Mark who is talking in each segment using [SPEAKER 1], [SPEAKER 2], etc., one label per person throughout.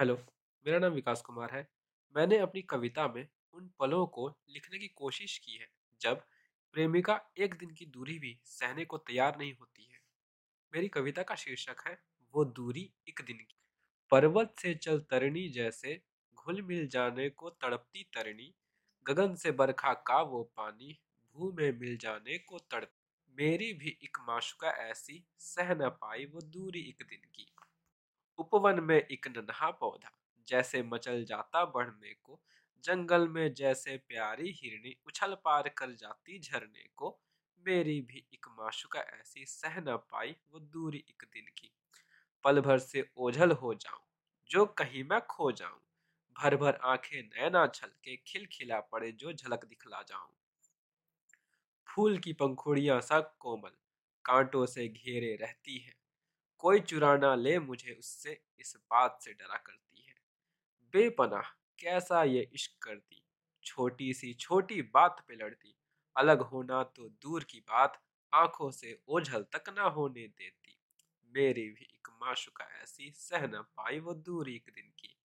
[SPEAKER 1] Hello, मेरा नाम विकास कुमार है। मैंने अपनी कविता में उन पलों को लिखने की कोशिश की है, जब प्रेमिका एक दिन की दूरी भी सहने को तैयार नहीं होती है। मेरी कविता का शीर्षक है, वो दूरी एक दिन की। पर्वत से चल तरणी जैसे घुल मिल जाने को तड़पती तरणी, गगन से बरखा का वो पानी, भू में मिल जाने को तड़प मेरी भी एक माशुका ऐसी सह न पाई वो दूरी एक दिन की। उपवन में एक नन्हा पौधा, जैसे मचल जाता बढ़ने को, जंगल में जैसे प्यारी हिरणी उछल पार कर जाती झरने को, मेरी भी एक माशुका ऐसी सह न पाई वो दूरी एक दिन की। पल भर से ओझल हो जाऊँ, जो कहीं मैं खो जाऊँ, भर भर आँखें नैना छल के खिलखिला पड़े जो झलक दिखला जाऊँ। फूल की पंखुड़ियाँ सा कोमल, कांटों से घेरे रहती है कोई चुरा ना ले मुझे उससे, इस बात से डरा करती है। बेपनाह, कैसा ये इश्क करती? छोटी सी छोटी बात पे लड़ती। अलग होना तो दूर की बात, आँखों से ओझल तक ना होने देती। मेरी भी एक माशुका ऐसी सह न पाई वो दूर एक दिन की।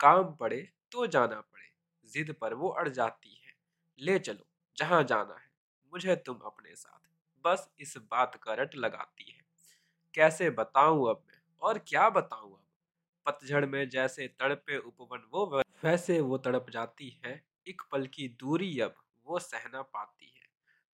[SPEAKER 1] काम पड़े तो जाना पड़े, जिद पर वो अड़ जाती है। ले चलो, जहाँ जाना है, मुझे तुम अपने साथ, बस इस बात का रट लगाती है। कैसे बताऊँ अब मैं? और क्या बताऊँ अब? पतझड़ में जैसे तड़पे उपवन, वो वैसे वो तड़प जाती है। एक पल की दूरी अब वो सहना पाती है।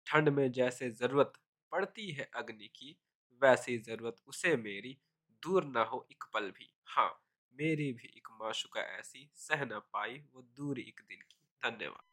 [SPEAKER 1] ठंड में जैसे ज़रूरत पड़ती है अग्नि की, वैसी ज़रूरत उसे मेरी, दूर ना हो एक पल भी। हाँ मेरी भी एक माशुका ऐसी सह न पाई वो दूर एक दिन की। धन्यवाद।